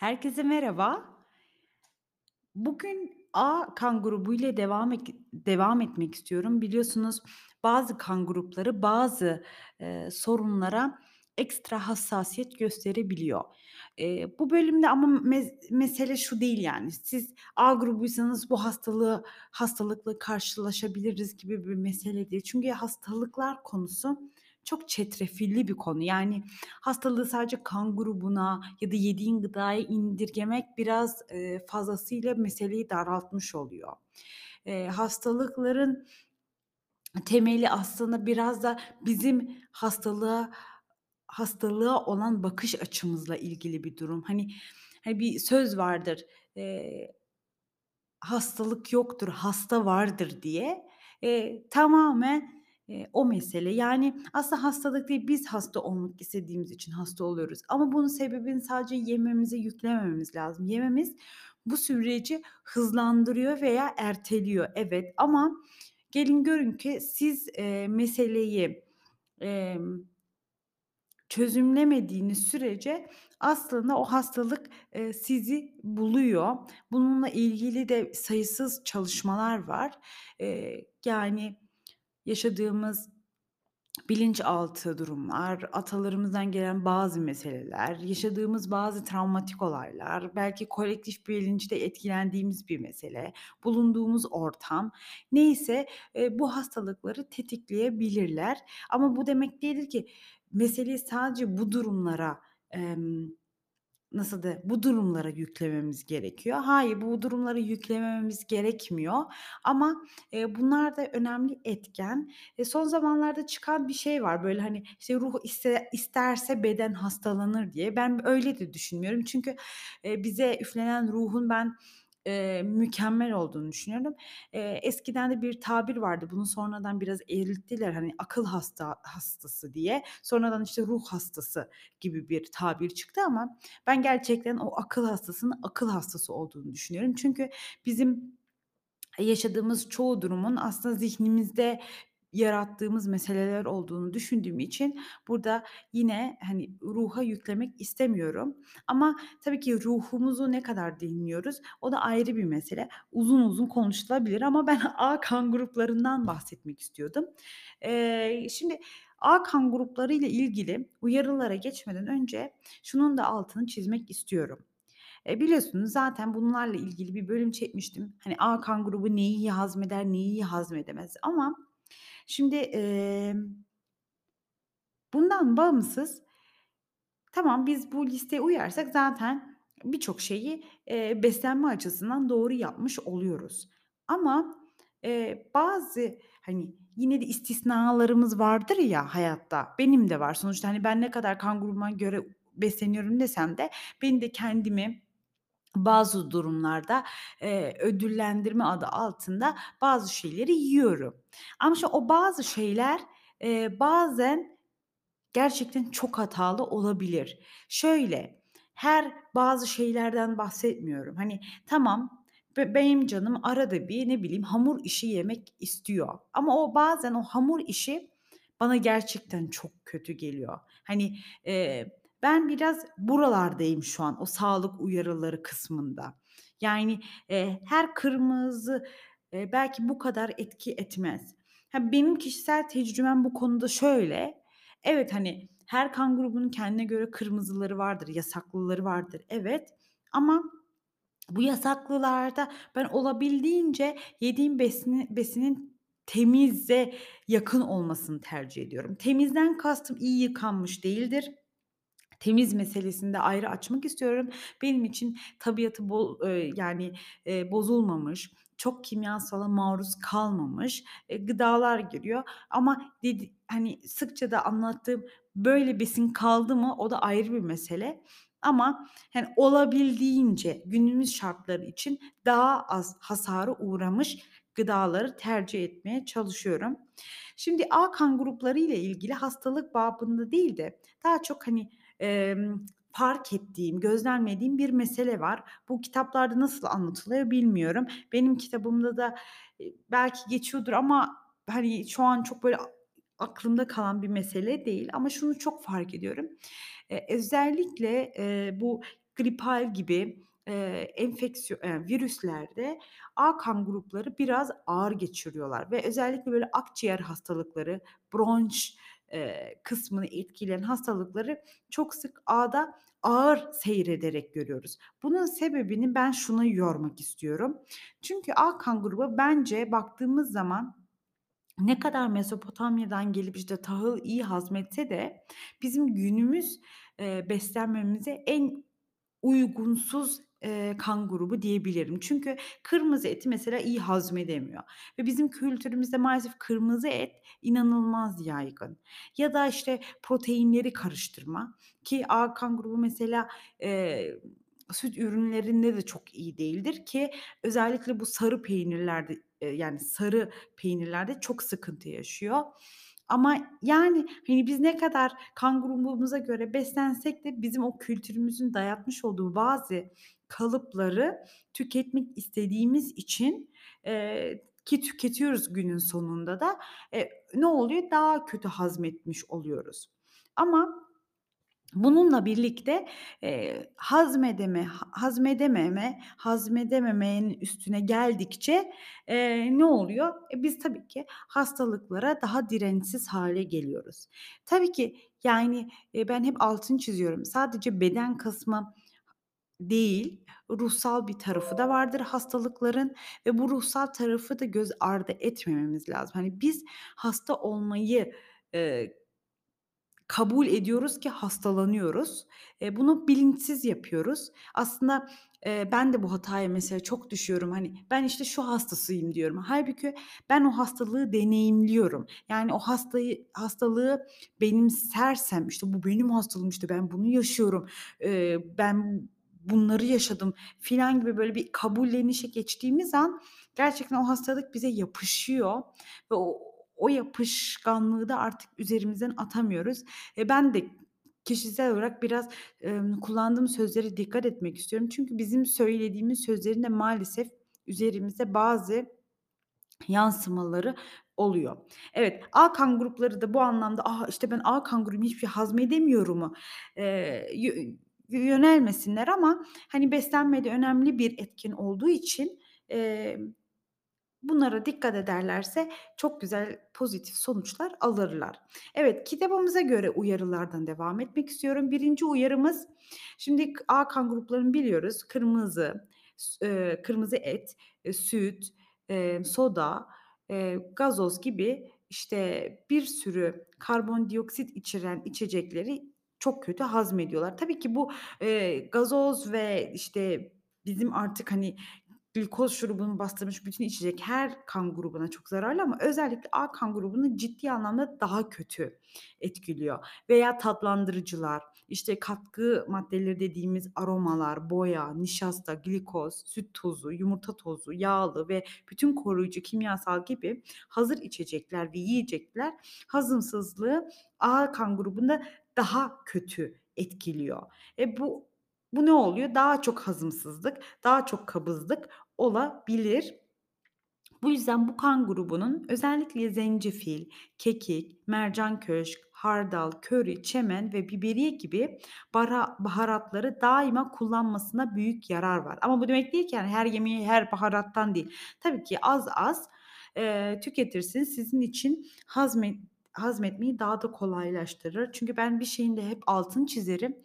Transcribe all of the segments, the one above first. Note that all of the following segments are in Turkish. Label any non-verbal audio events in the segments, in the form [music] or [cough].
Herkese merhaba. Bugün A kan grubuyla devam ek devam etmek istiyorum. Biliyorsunuz bazı kan grupları bazı, eee, sorunlara ekstra hassasiyet gösterebiliyor. Eee, bu bölümde ama mez mesele şu değil yani, siz A grubuysanız bu hastalığı hastalıkla karşılaşabiliriz gibi bir mesele değil. Çünkü hastalıklar konusu çok çetrefilli bir konu. Yani hastalığı sadece kan grubuna ya da yediğin gıdaya indirgemek biraz, eee, fazlasıyla meseleyi daraltmış oluyor. Eee, hastalıkların temeli aslında biraz da bizim hastalığa hastalığa olan bakış açımızla ilgili bir durum. Hani, hani, bir söz vardır, eee, "Hastalık yoktur, hasta vardır." diye. Eee, tamamen, eee, o mesele. Yani aslında hastalık değil, biz hasta olmak istediğimiz için hasta oluyoruz ama bunun sebebini sadece yememize yüklemememiz lazım. Yememiz bu süreci hızlandırıyor veya erteliyor, evet ama gelin görün ki siz, eee, meseleyi, emm Çözümlemediğiniz sürece aslında o hastalık, eee, sizi buluyor. Bununla ilgili de sayısız çalışmalar var. Eee, yani yaşadığımız bilinçaltı durumlar, atalarımızdan gelen bazı meseleler, yaşadığımız bazı travmatik olaylar, belki kolektif bilinçte etkilendiğimiz bir mesele, bulunduğumuz ortam, neyse, eee, bu hastalıkları tetikleyebilirler. Ama bu demek değildir ki meseleyi sadece bu durumlara, nasıl de bu durumlara yüklememiz gerekiyor. Hayır, bu durumlara yüklemememiz gerekmiyor ama, eee, bunlar da önemli etken. E, son zamanlarda çıkan bir şey var, böyle, hani, işte, "Ruh iste isterse beden hastalanır." diye. Ben öyle de düşünmüyorum. Çünkü, eee, bize üflenen ruhun ben, eee, mükemmel olduğunu düşünüyorum. Eee, eskiden de bir tabir vardı. Bunu sonradan biraz erittiler, hani, akıl hasta hastası diye. Sonradan, işte, ruh hastası gibi bir tabir çıktı ama ben gerçekten o akıl hastasının akıl hastası olduğunu düşünüyorum. Çünkü bizim yaşadığımız çoğu durumun aslında zihnimizde yarattığımız meseleler olduğunu düşündüğüm için burada yine, hani, ruha yüklemek istemiyorum. Ama tabii ki ruhumuzu ne kadar dinliyoruz, o da ayrı bir mesele. Uzun uzun konuşulabilir ama ben [laughs] A kan gruplarından bahsetmek istiyordum. Eee, şimdi A kan grupları ile ilgili uyarılara geçmeden önce şunun da altını çizmek istiyorum. Eee, biliyorsunuz zaten bunlarla ilgili bir bölüm çekmiştim. Hani A kan grubu neyi iyi hazmeder, neyi iyi hazmedemez ama şimdi, emm, bundan bağımsız tamam biz bu listeye uyarsak zaten birçok şeyi, eee, beslenme açısından doğru yapmış oluyoruz. Ama, eee, bazı, hani, yine de istisnalarımız vardır ya hayatta. Benim de var. Sonuçta, hani, ben ne kadar kan grubuma göre besleniyorum desem de ben de kendimi bazı durumlarda, eee, ödüllendirme adı altında bazı şeyleri yiyorum. Ama işte o bazı şeyler, eee, bazen gerçekten çok hatalı olabilir. Şöyle, her bazı şeylerden bahsetmiyorum. Hani, tamam, be benim canım arada bir, ne bileyim, hamur işi yemek istiyor ama o bazen o hamur işi bana gerçekten çok kötü geliyor. Hani, eee, ben biraz buralardayım şu an, o sağlık uyarıları kısmında. Yani, eee, her kırmızı, eee, belki bu kadar etki etmez. Ha, benim kişisel tecrübem bu konuda şöyle: Evet, hani, her kan grubunun kendine göre kırmızıları vardır, yasaklıları vardır, evet. Ama bu yasaklılarda ben olabildiğince yediğim besini besinin temize yakın olmasını tercih ediyorum. Temizden kastım iyi yıkanmış değildir. Temiz meselesini de ayrı açmak istiyorum. Benim için tabiatı bol yani, bozulmamış, çok kimyasala maruz kalmamış, gıdalar giriyor ama dedi hani, sıkça da anlattığım böyle besin kaldı mı o da ayrı bir mesele ama, hani, olabildiğince günümüz şartları için daha az hasara uğramış gıdaları tercih etmeye çalışıyorum. Şimdi A kan grupları ile ilgili hastalık babında değil de daha çok, hani, Emm, fark ettiğim, gözlemlediğim bir mesele var. Bu kitaplarda nasıl anlatılıyor bilmiyorum. Benim kitabımda da, belki geçiyordur ama, hani, şu an çok böyle aklımda kalan bir mesele değil ama şunu çok fark ediyorum. Eee, özellikle, eee, bu gripal gibi, eee, enfeksiyo eee, virüslerde A kan grupları biraz ağır geçiriyorlar ve özellikle böyle akciğer hastalıkları, bronş, eee, kısmını etkileyen hastalıkları çok sık A'da ağır seyrederek görüyoruz. Bunun sebebini ben şuna yormak istiyorum. Çünkü A kan grubu bence baktığımız zaman ne kadar Mezopotamya'dan gelip, işte, tahıl iyi hazmetse de bizim günümüz, eee, beslenmemize en uygunsuz, eee, kan grubu diyebilirim. Çünkü kırmızı eti mesela iyi hazmedemiyor ve bizim kültürümüzde maalesef kırmızı et inanılmaz yaygın. Ya da, işte, proteinleri karıştırma ki A kan grubu mesela, eee, süt ürünlerinde de çok iyi değildir ki özellikle bu sarı peynirlerde, eee, yani sarı peynirlerde çok sıkıntı yaşıyor. Ama, yani, hani, biz ne kadar kan grubumuza göre beslensek de bizim o kültürümüzün dayatmış olduğu bazı kalıpları tüketmek istediğimiz için, eee, ki tüketiyoruz günün sonunda da, eee, ne oluyor? Daha kötü hazmetmiş oluyoruz. Ama bununla birlikte, eee, hazmedeme ha hazmedememe hazmedememenin üstüne geldikçe, eee, ne oluyor? E, biz tabii ki hastalıklara daha dirençsiz hâle geliyoruz. Tabii ki, yani, eee, ben hep altını çiziyorum. Sadece beden kısmı değil, ruhsal bir tarafı da vardır hastalıkların ve bu ruhsal tarafı da göz ardı etmememiz lazım. Hani, biz hasta olmayı, eee kabul ediyoruz ki hastalanıyoruz. Eee, bunu bilinçsiz yapıyoruz. Aslında, eee, ben de bu hataya mesela çok düşüyorum. Hani, ben, işte, şu hastasıyım diyorum. Hâlbuki ben o hastalığı deneyimliyorum. Yani o hastayı hastalığı benimsersem, işte, bu benim hastalığım, işte, ben bunu yaşıyorum, eee, ben bunları yaşadım filan gibi böyle bir kabullenişe geçtiğimiz an gerçekten o hastalık bize yapışıyor ve o o yapışkanlığı da artık üzerimizden atamıyoruz. E, ben de kişisel olarak biraz, emm, kullandığım sözlere dikkat etmek istiyorum. Çünkü bizim söylediğimiz sözlerin de maalesef üzerimizde bazı yansımaları oluyor. Evet, A kan grupları da bu anlamda, "A, işte, ben A kan grubuyum, hiçbir şey hazmedemiyorum"u eee, yö yönelmesinler ama, hani, beslenme de önemli bir etken olduğu için, emm, bunlara dikkat ederlerse çok güzel pozitif sonuçlar alırlar. Evet, kitabımıza göre uyarılardan devam etmek istiyorum. 1'inci uyarımız, şimdi A kan gruplarını biliyoruz. Kırmızı, eee, kırmızı et, eee, süt, eee, soda, eee, gazoz gibi, işte, bir sürü karbondioksit içeren içecekleri çok kötü hazmediyorlar. Tabii ki bu, eee, gazoz ve, işte, bizim artık, hani, glikoz şurubunu bastırmış bütün içecek her kan grubuna çok zararlı ama özellikle A kan grubunu ciddi anlamda daha kötü etkiliyor veya tatlandırıcılar, işte, katkı maddeleri dediğimiz aromalar, boya, nişasta, glikoz, süt tozu, yumurta tozu, yağlı ve bütün koruyucu kimyasal gibi hazır içecekler ve yiyecekler hazımsızlığı A kan grubunda daha kötü etkiliyor. E, bu bu ne oluyor? Daha çok hazımsızlık, daha çok kabızlık olabilir. Bu yüzden bu kan grubunun özellikle zencefil, kekik, mercanköşk, hardal, köri, çemen ve biberiye gibi baharatları daima kullanmasına büyük yarar var. Ama bu demek değil ki, yani, her yemeği her baharattan değil. Tabii ki az az, eee, tüketirsiniz. Sizin için hazmet hazmetmeyi daha da kolaylaştırır. Çünkü ben bir şeyin de hep altını çizerim.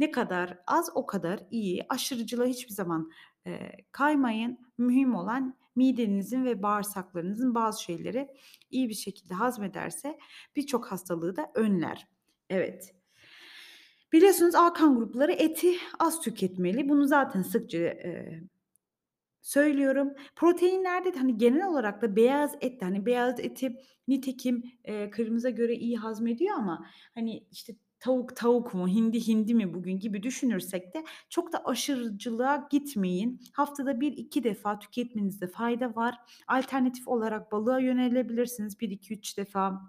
Ne kadar az o kadar iyi. Aşırıcılığa hiçbir zaman, eee, kaymayın. Mühim olan midenizin ve bağırsaklarınızın bazı şeyleri iyi bir şekilde hazmederse birçok hastalığı da önler. Evet. Biliyorsunuz A kan grupları eti az tüketmeli. Bunu zaten sıkça, eee, söylüyorum. Proteinlerde de, hani, genel olarak da beyaz et hani, beyaz eti nitekim, eee, kırmızıya göre iyi hazmediyor ama, hani, işte, tavuk tavuk mu, hindi hindi mi bugün gibi düşünürsek de çok da aşırıcılığa gitmeyin. Haftada 1-2 defa tüketmenizde fayda var. Alternatif olarak balığa yönelebilirsiniz 1-2-3 defa.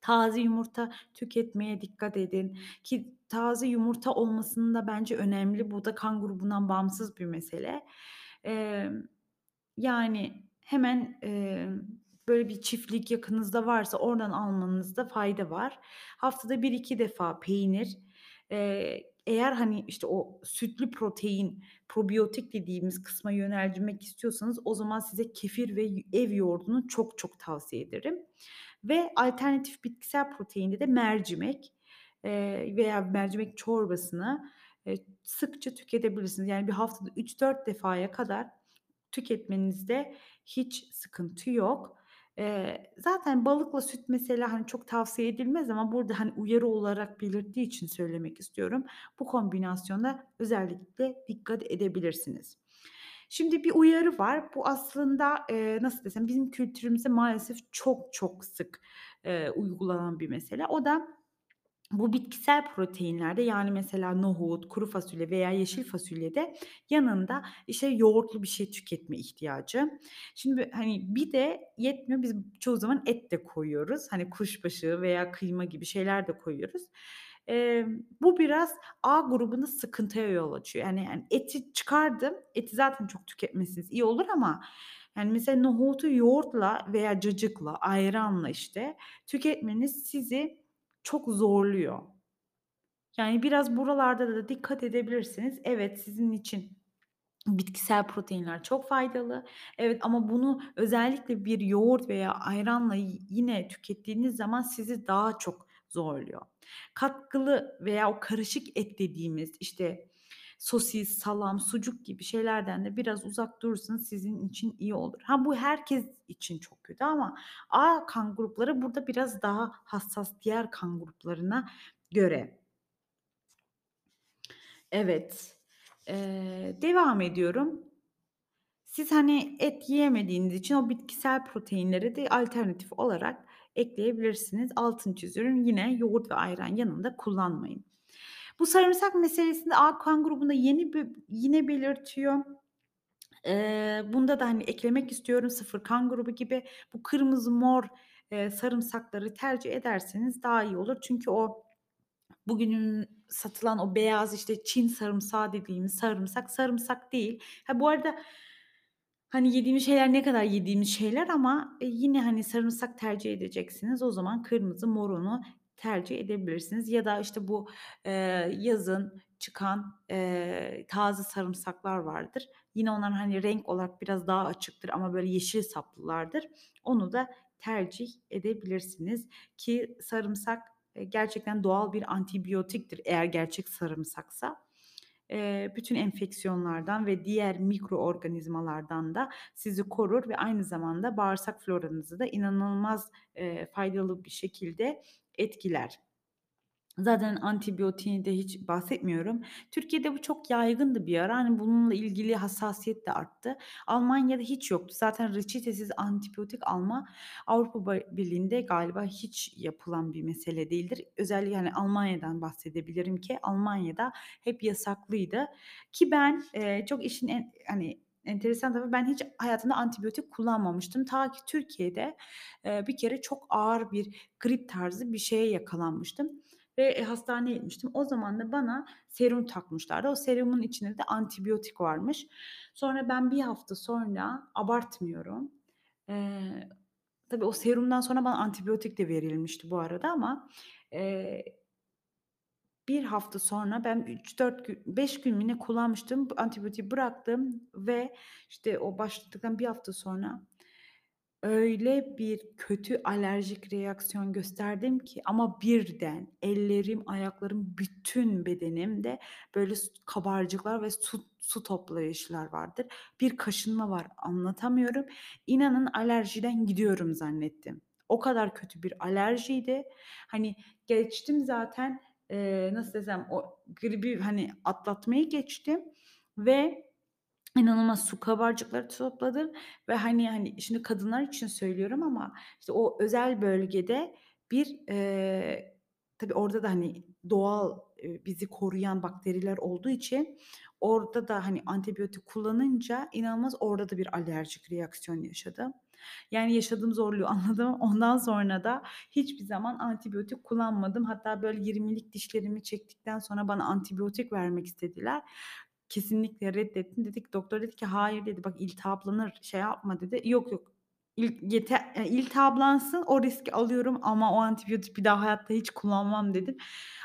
Taze yumurta tüketmeye dikkat edin ki taze yumurta olmasının da bence önemli. Bu da kan grubundan bağımsız bir mesele. Emm, yani, hemen, emm, böyle bir çiftlik yakınınızda varsa oradan almanızda fayda var. Haftada 1-2 defa peynir, eee, eğer, hani, işte, o sütlü protein, probiyotik dediğimiz kısma yönelmek istiyorsanız o zaman size kefir ve ev yoğurdunu çok çok tavsiye ederim ve alternatif bitkisel proteinde de mercimek, eee, veya mercimek çorbasını, eee, sıkça tüketebilirsiniz. Yani bir haftada 3-4 defaya kadar tüketmenizde hiç sıkıntı yok. Eee, zaten balıkla süt mesela, hani, çok tavsiye edilmez ama burada, hani, uyarı olarak belirttiği için söylemek istiyorum. Bu kombinasyona özellikle dikkat edebilirsiniz. Şimdi bir uyarı var. Bu aslında, eee, nasıl desem, bizim kültürümüzde maalesef çok çok sık, eee, uygulanan bir mesele. O da bu bitkisel proteinlerde, yani, mesela nohut, kuru fasulye veya yeşil fasulyede yanında, işte, yoğurtlu bir şey tüketme ihtiyacı. Şimdi, hani, bir de yetmiyor, biz çoğu zaman et de koyuyoruz. Hani, kuşbaşı veya kıyma gibi şeyler de koyuyoruz. Emm, bu biraz A grubunda sıkıntıya yol açıyor. Yani yani eti çıkardım, eti zaten çok tüketmeseniz iyi olur ama, yani, mesela nohutu yoğurtla veya cacıkla, ayranla, işte, tüketmeniz sizi çok zorluyor. Yani, biraz buralarda da dikkat edebilirsiniz. Evet, sizin için bitkisel proteinler çok faydalı. Evet ama bunu özellikle bir yoğurt veya ayranla yine tükettiğiniz zaman sizi daha çok zorluyor. Katkılı veya o karışık et dediğimiz, işte, sosis, salam, sucuk gibi şeylerden de biraz uzak durursanız sizin için iyi olur. Ha, bu herkes için çok kötü ama A kan grupları burada biraz daha hassas diğer kan gruplarına göre. Evet, eee, devam ediyorum. Siz, hani, et yiyemediğiniz için o bitkisel proteinleri de alternatif olarak ekleyebilirsiniz. Altını çiziyorum, yine yoğurt ve ayran yanında kullanmayın. Bu sarımsak meselesinde A kan grubunda yeni bir yine belirtiyor. Eee, bunda da, hani, eklemek istiyorum, sıfır kan grubu gibi. Bu kırmızı, mor, eee, sarımsakları tercih ederseniz daha iyi olur. Çünkü o bugünün satılan o beyaz, işte, Çin sarımsağı dediğimiz sarımsak, sarımsak değil. Ha, bu arada, hani, yediğimiz şeyler ne kadar yediğimiz şeyler ama, eee, yine, hani, sarımsak tercih edeceksiniz. O zaman kırmızı, morunu tercih edebilirsiniz ya da, işte, bu, eee, yazın çıkan, eee, taze sarımsaklar vardır. Yine onlar, hani, renk olarak biraz daha açıktır ama böyle yeşil saplılardır. Onu da tercih edebilirsiniz ki sarımsak, eee, gerçekten doğal bir antibiyotiktir eğer gerçek sarımsaksa. Bütün enfeksiyonlardan ve diğer mikroorganizmalardan da sizi korur ve aynı zamanda bağırsak floranızı da inanılmaz, faydalı bir şekilde etkiler. Zaten antibiyotiğini de hiç bahsetmiyorum. Türkiye'de bu çok yaygındı bir ara. Hani, bununla ilgili hassasiyet de arttı. Almanya'da hiç yoktu. Zaten reçetesiz antibiyotik alma Avrupa Birliği'nde galiba hiç yapılan bir mesele değildir. Özellikle, hani, Almanya'dan bahsedebilirim ki Almanya'da hep yasaklıydı ki ben, eee, çok işin en hani, enteresan tarafı ben hiç hayatımda antibiyotik kullanmamıştım. Ta ki Türkiye'de, eee, bir kere çok ağır bir grip tarzı bir şeye yakalanmıştım ve, eee, hastaneye gitmiştim. O zaman da bana serum takmışlardı. O serumun içinde de antibiyotik varmış. Sonra ben bir hafta sonra, abartmıyorum, eee, tabii o serumdan sonra bana antibiyotik de verilmişti bu arada ama, eee, 1 hafta sonra ben 3-4 gün, 5 gün mü kullanmıştım. Antibiyotiği bıraktım ve, işte, o başladıktan 1 hafta sonra Öyle bir kötü alerjik reaksiyon gösterdim ki ama birden ellerim, ayaklarım, bütün bedenimde böyle kabarcıklar ve su su toplayışlar vardır. Bir kaşınma var, anlatamıyorum. İnanın alerjiden gidiyorum zannettim. O kadar kötü bir alerjiydi. Hani geçtim zaten, eee, nasıl desem, o gribi, hani, atlatmayı geçtim ve İnanılmaz su kabarcıkları topladım ve, hani hani, şimdi kadınlar için söylüyorum ama, işte, o özel bölgede bir, eee, tabii orada da, hani, doğal, bizi koruyan bakteriler olduğu için orada da, hani, antibiyotik kullanınca inanılmaz orada da bir alerjik reaksiyon yaşadım. Yani yaşadığım zorluğu [laughs] anladım. Ondan sonra da hiçbir zaman antibiyotik kullanmadım. Hatta böyle 20'lik dişlerimi çektikten sonra bana antibiyotik vermek istediler. Kesinlikle reddettim. Dedik doktor dedi ki, "Hayır." dedi, "Bak iltihaplanır, şey yapma." dedi. "Yok, yok, İlk yete eee, iltihaplansın, o riski alıyorum ama o antibiyotik bir daha hayatta hiç kullanmam dedim.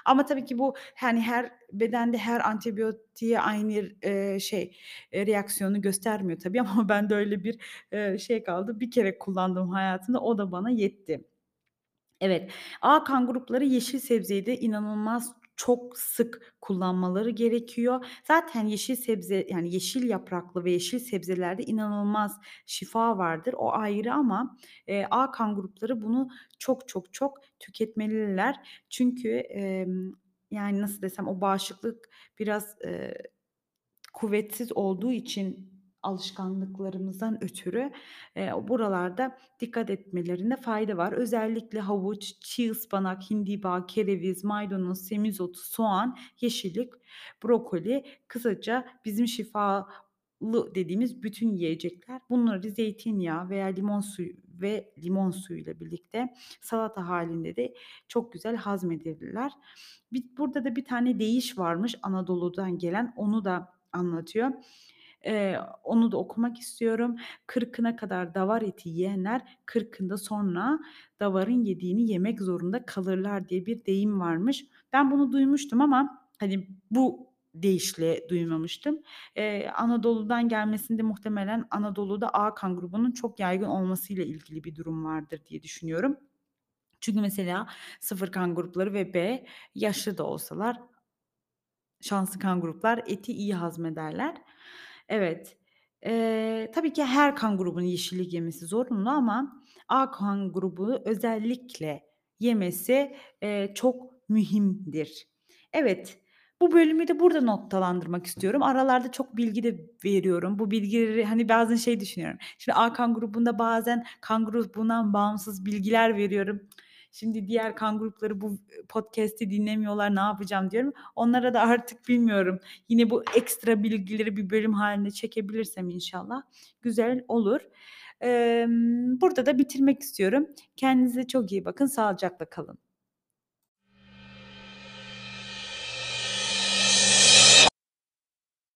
Ama tabii ki bu, hani, her bedende her antibiyotiğe aynı, eee, şey, eee, reaksiyonu göstermiyor tabii [laughs] ama bende öyle bir, eee, şey kaldı. Bir kere kullandım hayatımda, o da bana yetti. Evet, A kan grupları yeşil sebzeyi de inanılmaz çok sık kullanmaları gerekiyor. Zaten yeşil sebze, yani yeşil yapraklı ve yeşil sebzelerde inanılmaz şifa vardır, o ayrı ama, eee, A kan grupları bunu çok çok çok tüketmeliler. Çünkü, emm, yani, nasıl desem, o bağışıklık biraz, eee, kuvvetsiz olduğu için alışkanlıklarımızdan ötürü, eee, buralarda dikkat etmelerinde fayda var. Özellikle havuç, çiğ ıspanak, hindiba, kereviz, maydanoz, semizotu, soğan, yeşillik, brokoli, kısaca bizim şifalı dediğimiz bütün yiyecekler. Bunları zeytinyağı veya limon suyu ve limon suyuyla birlikte salata hâlinde de çok güzel hazmedilirler. Bi burada da bir tane deyiş varmış Anadolu'dan gelen, onu da anlatıyor. Eee, onu da okumak istiyorum. "Kırkına kadar davar eti yiyenler, kırkında sonra davarın yediğini yemek zorunda kalırlar." diye bir deyim varmış. Ben bunu duymuştum ama, hani, bu deyişle duymamıştım. Eee, Anadolu'dan gelmesinde muhtemelen Anadolu'da A kan grubunun çok yaygın olmasıyla ilgili bir durum vardır diye düşünüyorum. Çünkü mesela 0 kan grupları ve B yaşlı da olsalar şanslı kan gruplar eti iyi hazmederler. Evet, eee, tabii ki her kan grubunun yeşillik yemesi zorunlu ama A kan grubu özellikle yemesi, eee, çok mühimdir. Evet, bu bölümü de burada noktalandırmak istiyorum. Aralarda çok bilgi de veriyorum. Bu bilgileri, hani, bazen şey düşünüyorum, şimdi A kan grubunda bazen kan grubundan bağımsız bilgiler veriyorum. Şimdi diğer kan grupları bu podcast'i dinlemiyorlar, ne yapacağım diyorum. Onlara da artık bilmiyorum, yine bu ekstra bilgileri bir bölüm hâlinde çekebilirsem inşallah güzel olur. Emm, burada da bitirmek istiyorum. Kendinize çok iyi bakın, sağlıcakla kalın.